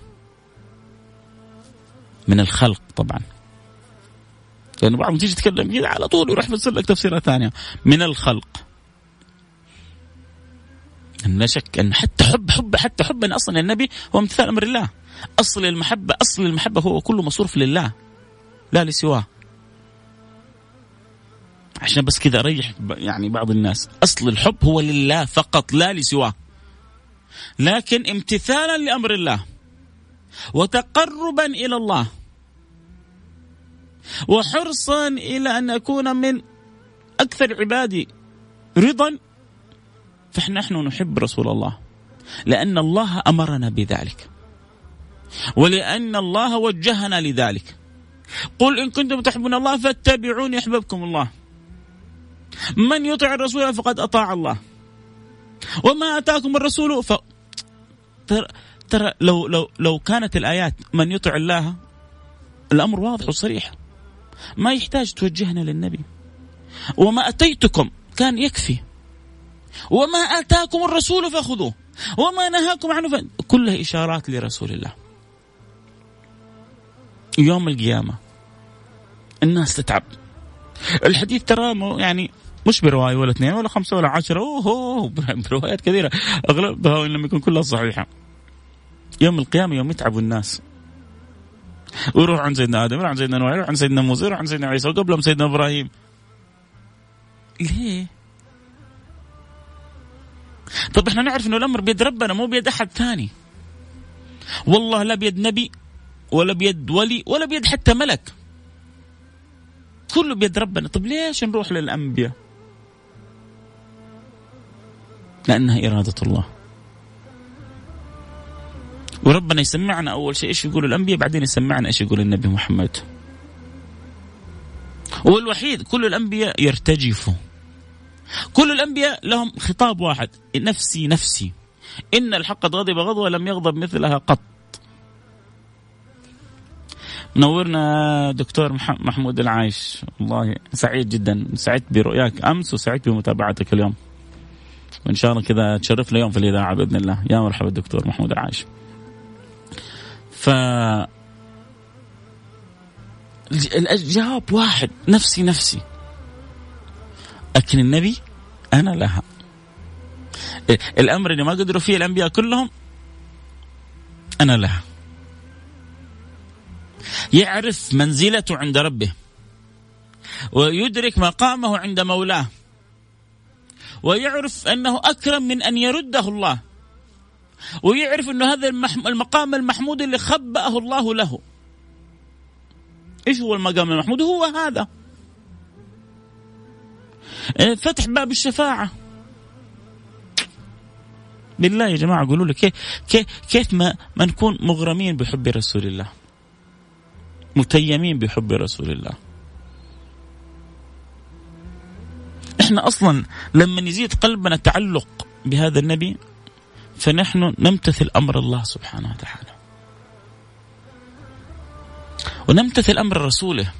من الخلق طبعا. لأنه بعضهم تيجي تتكلم كذا على طول يروح يفسر لك تفسيرات ثانية. من الخلق. لا شك أن حتى حب حب حتى حبنا أصلا النبي هو امتثال أمر الله. أصل المحبة أصل المحبة هو كله مصروف لله. لا لسواه عشان بس كذا أريح يعني بعض الناس. أصل الحب هو لله فقط لا لسواه لكن امتثالا لأمر الله وتقربا إلى الله وحرصا إلى أن أكون من أكثر عبادي رضا فنحن نحب رسول الله. لأن الله أمرنا بذلك. ولأن الله وجهنا لذلك. قل إن كنتم تحبون الله فاتبعوني يحببكم الله. من يطع الرسول فقد أطاع الله. وما أتاكم الرسول ف ترى, ترى لو لو لو كانت الآيات من يطع الله الأمر واضح وصريح. ما يحتاج توجهنا للنبي. وما أتيتكم كان يكفي. وما آتاكم الرسول فخذوه. وما نهاكم عنه ف... كلها إشارات لرسول الله. يوم القيامة الناس تتعب. الحديث ترى يعني مش برواية ولا اثنين ولا خمسة ولا عشرة. أوه بروايات كثيرة. أغلبها إن لم يكن كلها صحيحة. يوم القيامة يوم يتعبوا الناس. ويروح عند سيدنا آدم يروح عند سيدنا نوح يروح عند سيدنا موسى يروح عند سيدنا عيسى وقبلهم سيدنا إبراهيم. ليه؟ طب إحنا نعرف إنه الأمر بيد ربنا مو بيد أحد ثاني. والله لا بيد نبي ولا بيد ولي ولا بيد حتى ملك. كله بيد ربنا. طب ليش نروح للأنبياء؟ لأنها إرادة الله. وربنا يسمعنا أول شيء. إيش يقول الأنبياء؟ بعدين يسمعنا إيش يقول النبي محمد. والوحيد كل الأنبياء يرتجفوا. كل الأنبياء لهم خطاب واحد. نفسي نفسي. إن الحق غضب غضوه لم يغضب مثلها قط. منورنا دكتور محمود العايش. والله سعيد جدا. سعدت برؤياك أمس وسعدت بمتابعتك اليوم. وإن شاء الله كذا تشرفنا يوم في الإذاعة بإذن الله. يا مرحبا دكتور محمود العايش. ف الجواب واحد. نفسي نفسي. لكن النبي أنا لها. الأمر اللي ما قدروا فيه الأنبياء كلهم أنا لها. يعرف منزلته عند ربه. ويدرك مقامه عند مولاه. ويعرف أنه أكرم من أن يرده الله. ويعرف أنه هذا المقام المحمود اللي خبأه الله له. إيش هو المقام المحمود؟ هو هذا. فتح باب الشفاعة. بالله يا جماعة قولوا لي كيف كيف كيف ما ما نكون مغرمين بحب رسول الله. متيمين بحب رسول الله. إحنا أصلا لما يزيد قلبنا تعلق بهذا النبي فنحن نمتثل أمر الله سبحانه وتعالى. ونمتثل أمر رسوله.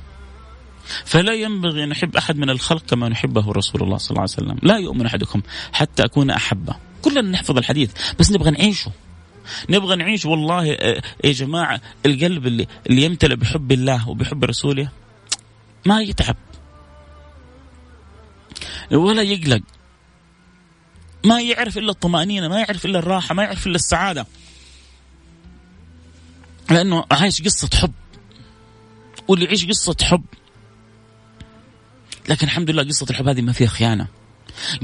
فلا ينبغي أن نحب أحد من الخلق كما نحبه رسول الله صلى الله عليه وسلم. لا يؤمن أحدكم حتى أكون أحبه. كلنا نحفظ الحديث بس نبغى نعيشه. نبغى نعيش والله آه، يا جماعة القلب اللي, اللي يمتلئ بحب الله وبحب رسوله ما يتعب. ولا يقلق. ما يعرف إلا الطمأنينة ما يعرف إلا الراحة ما يعرف إلا السعادة. لأنه عايش قصة حب. واللي يعيش قصة حب لكن الحمد لله قصة الحب هذه ما فيها خيانة.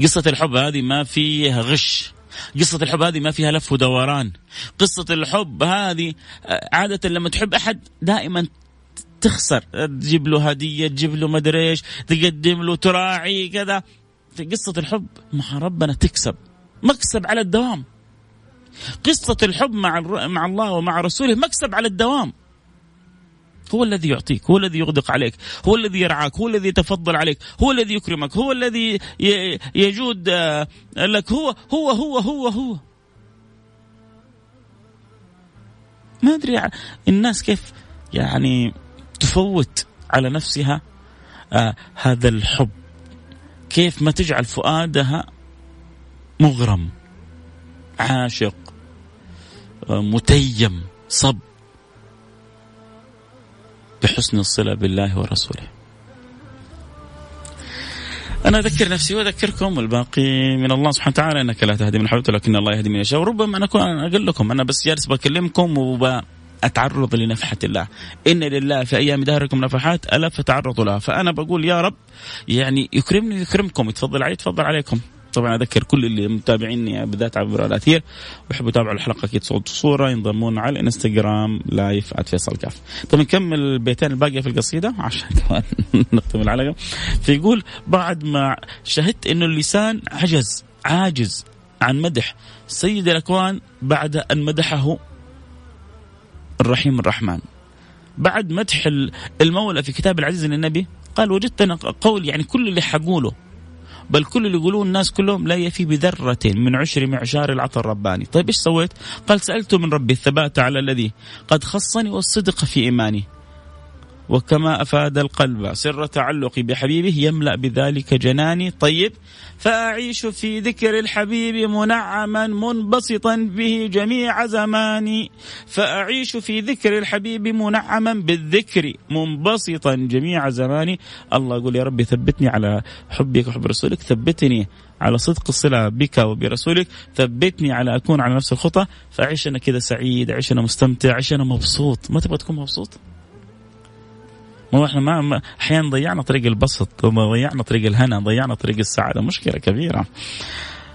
قصة الحب هذه ما فيها غش. قصة الحب هذه ما فيها لف ودوران. قصة الحب هذه آه، عادة لما تحب أحد دائما تخسر. تجيب له هدية تجيب له مدري إيش تقدم له تراعي كذا. قصة الحب مع ربنا تكسب. مكسب على الدوام. قصة الحب مع مع الله ومع رسوله مكسب على الدوام. هو الذي يعطيك هو الذي يغدق عليك هو الذي يرعاك هو الذي يتفضل عليك هو الذي يكرمك هو الذي يجود آه، لك هو هو هو هو هو. ما أدري الناس كيف يعني تفوت على نفسها آه هذا الحب. كيف ما تجعل فؤادها مغرم عاشق آه متيم صب. بحسن الصلة بالله ورسوله. أنا أذكر نفسي وأذكركم والباقي من الله سبحانه وتعالى إنك لا تهدي من حولك لكن الله يهدي من يشاء. وربما أنا أكون أقول لكم أنا بس جالس بكلمكم وب أتعرض لنفحة الله. إن لله في أيام دهركم نفحات ألا فتعرضوا لها. فأنا بقول يا رب يعني يكرمني يكرمكم يتفضل علي يتفضل عليكم. طبعا أذكر كل اللي متابعيني بالذات عبر الأثير ويحبوا يتابعوا الحلقة أكيد صوت وصوره ينضمون على الإنستغرام لايف @فيصل كاف. طب نكمل البيتين الباقية في القصيدة عشان كمان نختم الحلقة. فيقول بعد ما شهدت إنه اللسان عجز عاجز عن مدح سيد الأكوان بعد أن مدحه الرحيم الرحمن. بعد مدح المولى في كتاب العزيز للنبي قال وجدت أنا قول يعني كل اللي حقوله بل كل اللي يقولون الناس كلهم لا يفي بذرة من عشر معشار العطاء الرباني. طيب إيش سويت؟ قال سألت من ربي الثبات على الذي قد خصني والصدق في إيماني. وكما أفاد القلب. سر تعلقي بحبيبه يملأ بذلك جناني. طيب فأعيش في ذكر الحبيب منعما منبسطا به جميع زماني. فأعيش في ذكر الحبيب منعما بالذكر منبسطا جميع زماني. الله يقول يا ربي ثبتني على حبك وحب رسولك. ثبتني على صدق الصلة بك وبرسولك. ثبتني على أكون على نفس الخطى. فأعيش أنا كذا سعيد أعيش أنا مستمتع أعيش أنا مبسوط. ما تبغى تكون مبسوط؟ ما إحنا ما أحيانا ضيعنا طريق البسط ضيعنا طريق الهنا ضيعنا طريق السعادة. مشكلة كبيرة.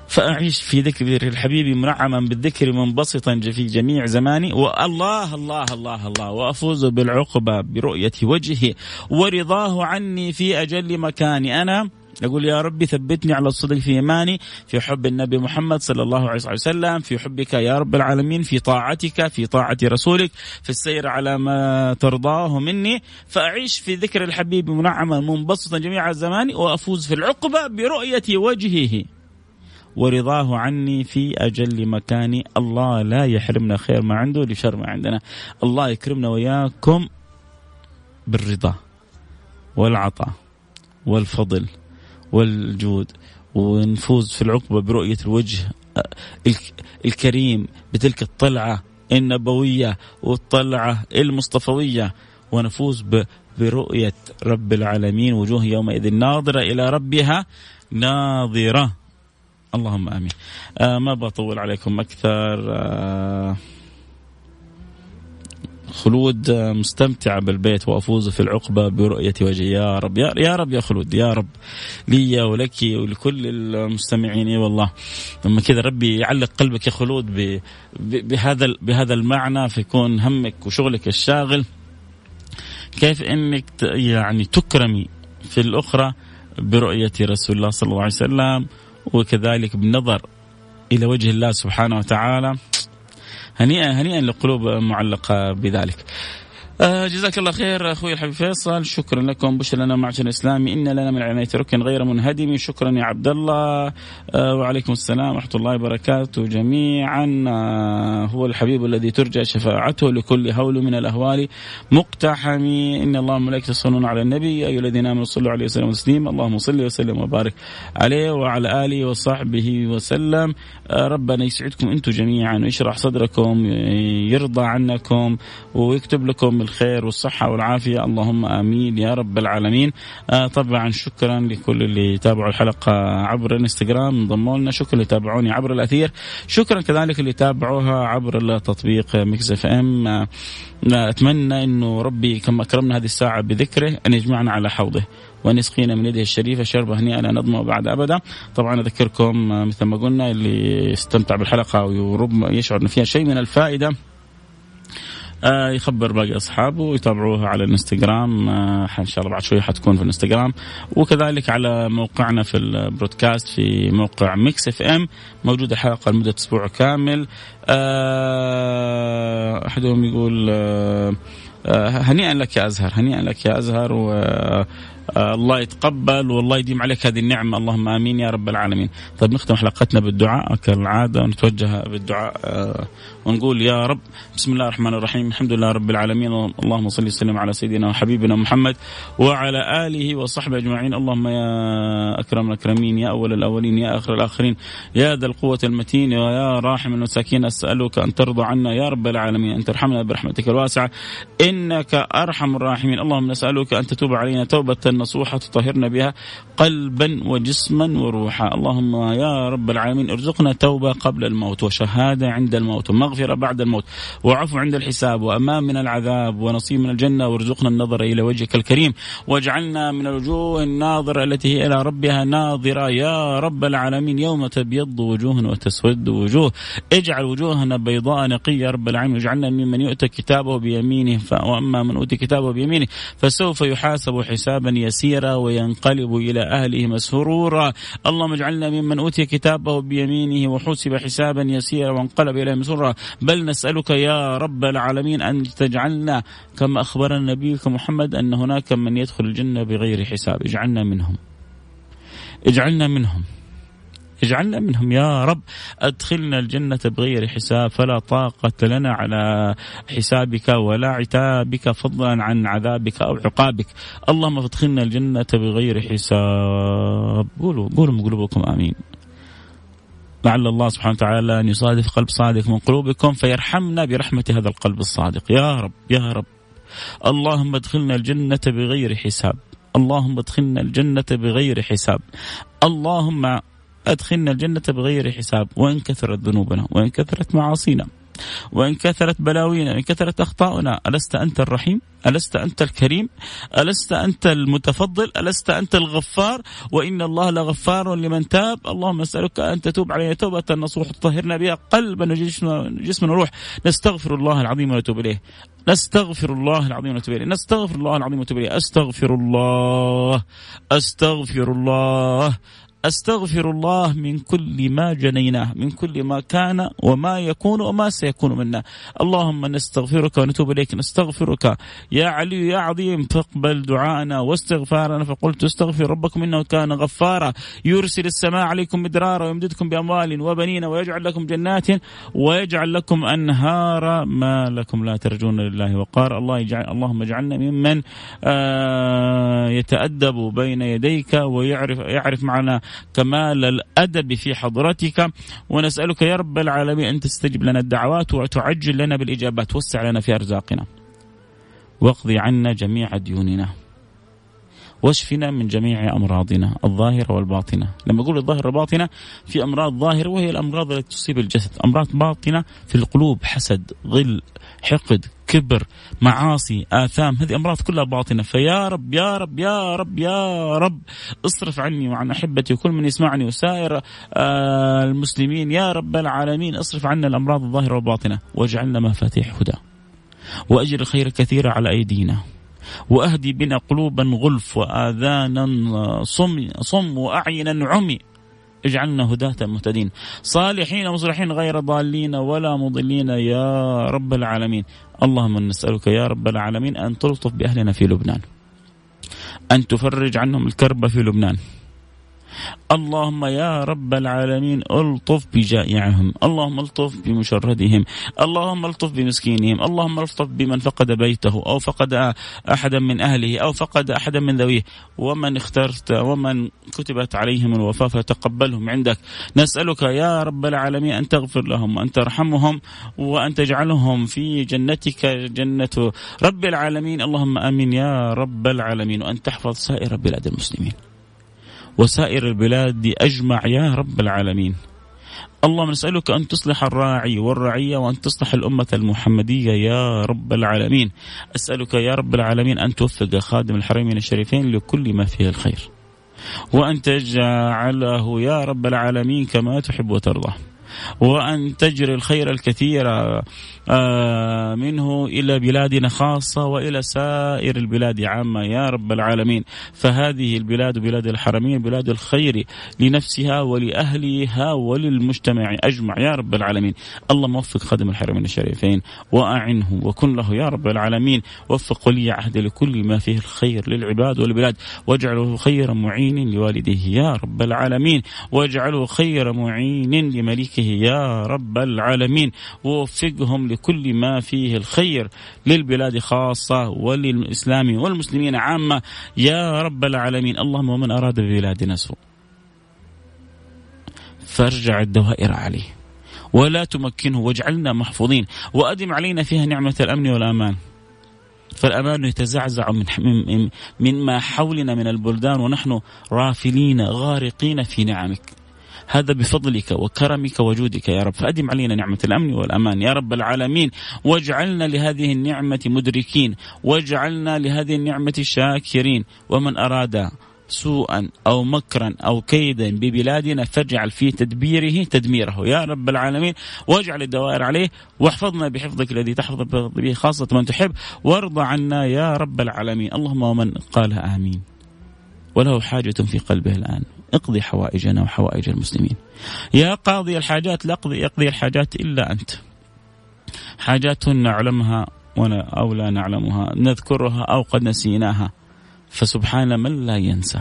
فأعيش في ذكر الحبيب منعما بالذكر منبسطا في جميع زماني. والله الله الله الله. وأفوز بالعقبة برؤية وجهه ورضاه عني في أجل مكاني. أنا أقول يا ربي ثبتني على الصدق في إيماني في حب النبي محمد صلى الله عليه وسلم في حبك يا رب العالمين في طاعتك في طاعة رسولك في السير على ما ترضاه مني فأعيش في ذكر الحبيب منعما منبسطا جميع الزمان وأفوز في العقبة برؤية وجهه ورضاه عني في أجل مكاني الله لا يحرمنا خير ما عنده لشر ما عندنا الله يكرمنا وياكم بالرضا والعطاء والفضل. والجود ونفوز في العقبة برؤية الوجه الكريم بتلك الطلعة النبوية والطلعة المصطفوية ونفوز برؤية رب العالمين وجوه يومئذ ناظرة إلى ربها ناظرة. اللهم آمين. آه ما بطول عليكم أكثر. آه خلود مستمتعة بالبيت وأفوز في العقبة برؤية وجه يا رب يا, رب يا خلود يا رب لي ولك ولكل المستمعين. والله. لما كذا ربي يعلق قلبك يا خلود بهذا بهذا المعنى فيكون همك وشغلك الشاغل. كيف إنك يعني تكرمي في الأخرى برؤية رسول الله صلى الله عليه وسلم وكذلك بالنظر إلى وجه الله سبحانه وتعالى. هنيئا هنيئا لقلوب معلقة بذلك. آه جزاك الله خير أخوي الحبيب فيصل. شكرا لكم بشر لنا معشر الاسلامي إن لنا من العناية ركن غير منهدم. شكرا يا عبد الله. آه وعليكم السلام ورحمة الله وبركاته جميعا. آه هو الحبيب الذي ترجى شفاعته لكل هول من الأهوال. مقتحم إن الله وملائكته يصلون على النبي. أيها الذين آمنوا صلوا عليه وسلم تسليما. اللهم صل وسلم وبارك عليه وعلى آله وصحبه وسلم. آه ربنا يسعدكم أنتم جميعا ويشرح صدركم يرضى عنكم ويكتب لكم الخير والصحة والعافية. اللهم آمين يا رب العالمين. آه طبعا شكرا لكل اللي تابعوا الحلقة عبر الإنستغرام. انضموا لنا شكرا اللي تابعوني عبر الأثير. شكرا كذلك اللي تابعوها عبر التطبيق Mix FM. آه أتمنى أنه ربي كما أكرمنا هذه الساعة بذكره أن يجمعنا على حوضه وان يسقينا من يده الشريفة. شربة هنيئا لا نظمأ بعد أبدا. طبعا أذكركم آه، مثل ما قلنا اللي استمتع بالحلقة وربما يشعر ان فيها شيء من الفائدة. آه يخبر باقي أصحابه ويتابعوها على الإنستغرام. آه إن شاء الله بعد شوي حتكون في الإنستغرام. وكذلك على موقعنا في البودكاست في موقع Mix FM موجودة حلقة لمدة أسبوع كامل. آه أحدهم يقول آه هنيئا لك يا أزهر هنيئا لك يا أزهر و آه، الله يتقبل والله يديم عليك هذه النعمة. اللهم آمين يا رب العالمين. طيب نختم حلقتنا بالدعاء كالعادة ونتوجه بالدعاء آه، ونقول يا رب بسم الله الرحمن الرحيم الحمد لله رب العالمين اللهم صل وسلم على سيدنا وحبيبنا محمد وعلى آله وصحبه أجمعين. اللهم يا أكرم الأكرمين يا أول الأولين يا آخر الآخرين يا ذا القوة المتين ويا راحم المساكين أسألك أن ترضى عنا يا رب العالمين أن ترحمنا برحمتك الواسعة. إنك أرحم الراحمين. اللهم نسألك أن تتوب علينا توبة نصوحة تطهرنا بها قلبا وجسما وروحا. اللهم يا رب العالمين ارزقنا توبة قبل الموت وشهادة عند الموت. ومغفرة بعد الموت. وعفو عند الحساب وأمان من العذاب ونصيب من الجنة وارزقنا النظر إلى وجهك الكريم. واجعلنا من الوجوه الناظرة التي هي إلى ربها ناظرة. يا رب العالمين يوم تبيض وجوه وتسود وجوه. اجعل وجوهنا بيضاء نقية يا رب العالمين. واجعلنا ممن يؤتى كتابه بيمينه. وأما من أوتي كتابه بيمينه فسوف يحاسب حسابا يسيرا وينقلب إلى أهله مسرورا. اللهم اجعلنا ممن أوتي كتابه بيمينه وحسب حسابا يسيرا وانقلب إليه مسرورا. بل نسألك يا رب العالمين أن تجعلنا كما أخبرنا نبيك محمد أن هناك من يدخل الجنة بغير حساب. اجعلنا منهم. اجعلنا منهم. اجعلنا منهم يا رب. أدخلنا الجنة بغير حساب. فلا طاقة لنا على حسابك ولا عتابك فضلا عن عذابك أو عقابك. اللهم أدخلنا الجنة بغير حساب. قولوا قولوا من قلوبكم آمين. لعل الله سبحانه وتعالى أن يصادف قلب صادق من قلوبكم فيرحمنا برحمة هذا القلب الصادق. يا رب يا رب. اللهم ادخلنا الجنة بغير حساب. اللهم ادخلنا الجنة بغير حساب. اللهم أدخلنا الجنة بغير حساب. وإن كثرت ذنوبنا وإن كثرت معاصينا. وإن كثرت بلاوينا وإن كثرت أخطاؤنا ألست أنت الرحيم؟ ألست أنت الكريم؟ ألست أنت المتفضل؟ ألست أنت الغفار؟ وإن الله لغفار لمن تاب. اللهم أسألك أن تتوب علينا توبة نصوح تطهرنا بها قلبا وجسما وروح. نستغفر الله العظيم ونتوب إليه. نستغفر الله العظيم ونتوب إليه. نستغفر الله العظيم ونتوب إليه. أستغفر الله. أستغفر الله. أستغفر الله من كل ما جنيناه من كل ما كان وما يكون وما سيكون منا. اللهم نستغفرك ونتوب إليك نستغفرك. يا علي يا عظيم فاقبل دعاءنا واستغفارنا. فقلت استغفر ربكم إنه كان غفارا. يرسل السماء عليكم مدرارا ويمددكم بأموال وبنين ويجعل لكم جنات ويجعل لكم أنهارا ما لكم لا ترجون لله وقار الله يجعل اللهم اجعلنا ممن آه يتأدب بين يديك ويعرف يعرف معنا كمال الأدب في حضرتك. ونسألك يا رب العالمين أن تستجب لنا الدعوات وتعجل لنا بالإجابات. وسع لنا في أرزاقنا. واقضي عنا جميع ديوننا. واشفنا من جميع أمراضنا الظاهرة والباطنة، لما أقول الظاهرة والباطنة في أمراض ظاهرة وهي الأمراض التي تصيب الجسد، أمراض باطنة في القلوب حسد، غل، حقد، كبر، معاصي، آثام، هذه أمراض كلها باطنة، فيا رب يا رب يا رب يا رب اصرف عني وعن أحبتي وكل من يسمعني وسائر آه المسلمين يا رب العالمين اصرف عنا الأمراض الظاهرة والباطنة واجعلنا مفاتيح هدى. وأجر الخير كثيرا على أيدينا. وأهدي بنا قلوبا غلف واذانا صم صم واعينا عمي. اجعلنا هداة مهتدين. صالحين مصلحين غير ضالين ولا مضلين يا رب العالمين. اللهم نسألك يا رب العالمين أن تلطف بأهلنا في لبنان. أن تفرج عنهم الكرب في لبنان. اللهم يا رب العالمين ألطف بجائعهم اللهم ألطف بمشردهم اللهم ألطف بمسكينهم اللهم ألطف بمن فقد بيته أو فقد أحدا من أهله أو فقد أحدا من ذويه ومن اخترت ومن كتبت عليهم الوفاة فتقبلهم عندك. نسألك يا رب العالمين أن تغفر لهم وأن ترحمهم وأن تجعلهم في جنتك جنة رب العالمين. اللهم آمين يا رب العالمين وأن تحفظ سائر بلاد المسلمين. وسائر البلاد أجمع يا رب العالمين. اللهم نسألك أن تصلح الراعي والرعية وأن تصلح الأمة المحمدية يا رب العالمين. أسألك يا رب العالمين أن توفق خادم الحرمين الشريفين لكل ما فيه الخير. وأن تجعله يا رب العالمين كما تحب وترضى. وأن تجري الخير الكثير آه، منه إلى بلادنا خاصة وإلى سائر البلاد عامة يا رب العالمين. فهذه البلاد بلاد الحرمين بلاد الخير لنفسها ولأهلها وللمجتمع أجمع يا رب العالمين. اللهم وفق خادم الحرمين الشريفين وأعنه وكن له يا رب العالمين. وفق ولي عهد لكل ما فيه الخير للعباد والبلاد. واجعله خير معين لوالديه يا رب العالمين. واجعله خير معين لمليكه يا رب العالمين. ووفقهم لكل ما فيه الخير للبلاد خاصة وللإسلام والمسلمين عامة. يا رب العالمين اللهم ومن أراد ببلادنا سوء فارجع الدوائر عليه. ولا تمكنه واجعلنا محفوظين. وأدم علينا فيها نعمة الأمن والأمان. فالأمان يتزعزع من من مما حولنا من البلدان ونحن رافلين غارقين في نعمك. هذا بفضلك وكرمك وجودك يا رب. فأدم علينا نعمة الأمن والأمان. يا رب العالمين واجعلنا لهذه النعمة مدركين. واجعلنا لهذه النعمة شاكرين. ومن أراد سوءا أو مكرا أو كيدا ببلادنا فاجعل في تدبيره تدميره. يا رب العالمين واجعل الدوائر عليه واحفظنا بحفظك الذي تحفظ به خاصة من تحب. وارضى عنا يا رب العالمين. اللهم ومن قالها آمين. وله حاجة في قلبه الآن. اقضي حوائجنا وحوائج المسلمين. يا قاضي الحاجات لا يقضي, يقضي الحاجات إلا أنت. حاجات نعلمها أو لا نعلمها نذكرها أو قد نسيناها. فسبحان من لا ينسى.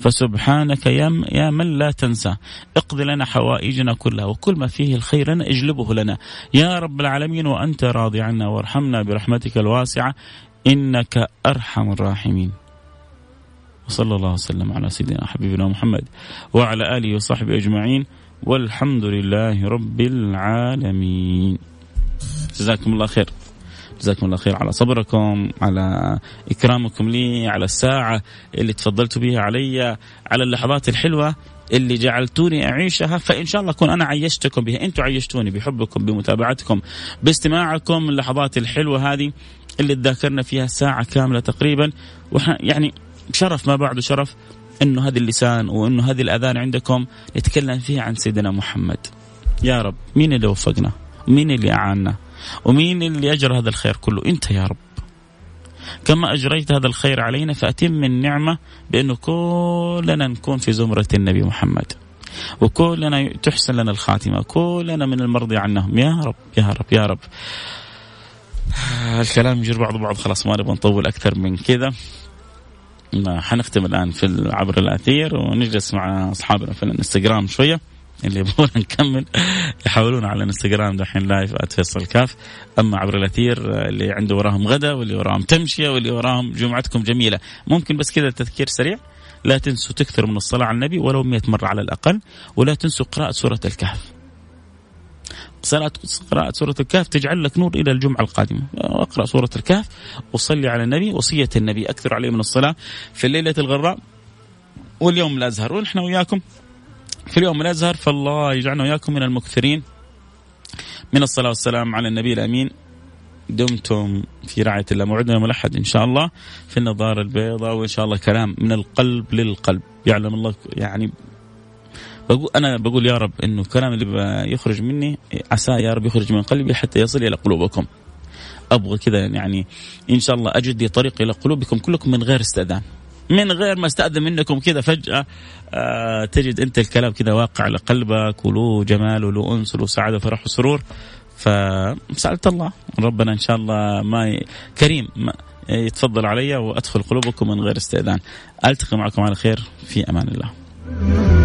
فسبحانك يا يا من لا تنسى. اقض لنا حوائجنا كلها وكل ما فيه الخير لنا اجلبه لنا. يا رب العالمين وأنت راضي عنا وارحمنا برحمتك الواسعة. إنك أرحم الراحمين. وصلى الله وسلم على سيدنا حبيبنا محمد وعلى آله وصحبه أجمعين والحمد لله رب العالمين. جزاكم الله خير. جزاكم الله خير على صبركم على إكرامكم لي على الساعة اللي تفضلتوا بها علي على اللحظات الحلوة اللي جعلتوني أعيشها فإن شاء الله أكون أنا عيشتكم بها. أنتم عيشتوني بحبكم بمتابعتكم باستماعكم اللحظات الحلوة هذه اللي تذاكرنا فيها ساعة كاملة تقريبا يعني شرف ما بعده شرف إنه هذه اللسان وإنه هذه الأذان عندكم نتكلم فيها عن سيدنا محمد. يا رب مين اللي وفقنا؟ مين اللي أعاننا؟ ومين اللي أجرى هذا الخير كله؟ أنت يا رب. كما أجريت هذا الخير علينا فأتم النعمة بأنه كلنا نكون في زمرة النبي محمد. وكلنا تحسن لنا الخاتمة. كلنا من المرضي عنهم. يا رب يا رب يا رب. الكلام يجر بعض بعض. خلاص ما نبغى نطول أكثر من كذا. حنختم الآن في عبر الأثير ونجلس مع أصحابنا في الانستغرام شوية اللي يبغون نكمل يحاولون على الانستغرام دحين لايف @فيصل كاف أما عبر الأثير اللي عنده وراهم غدا واللي وراهم تمشية واللي وراهم جمعتكم جميلة. ممكن بس كذا تذكير سريع. لا تنسوا تكثروا من الصلاة على النبي ولو 100 مرة على الأقل ولا تنسوا قراءة سورة الكهف. صلاة قراءة سورة الكهف تجعل لك نور إلى الجمعة القادمة. أقرأ سورة الكهف وصلي على النبي وصية النبي أكثر عليه من الصلاة. في الليلة الغراء واليوم الأزهر ونحن وياكم. في اليوم الازهر فالله يجعلنا واياكم من المكثرين. من الصلاة والسلام على النبي الأمين. دمتم في رعاية الله. موعدنا يوم الاحد إن شاء الله. في النظارة البيضاء وإن شاء الله كلام من القلب للقلب. يعلم الله يعني بقول أنا بقول يا رب إنه الكلام اللي يخرج مني عسى يا رب يخرج من قلبي حتى يصل إلى قلوبكم. أبغى كذا يعني إن شاء الله أجد طريق إلى قلوبكم كلكم من غير استئذان. من غير ما استأذن منكم كذا فجأة آه تجد أنت الكلام كذا واقع على قلبك وله جمال وله أنس وله سعادة وفرح وسرور. فسألت الله. ربنا إن شاء الله ما ي... كريم ما يتفضل علي وأدخل قلوبكم من غير استئذان. ألتقي معكم على خير. في أمان الله.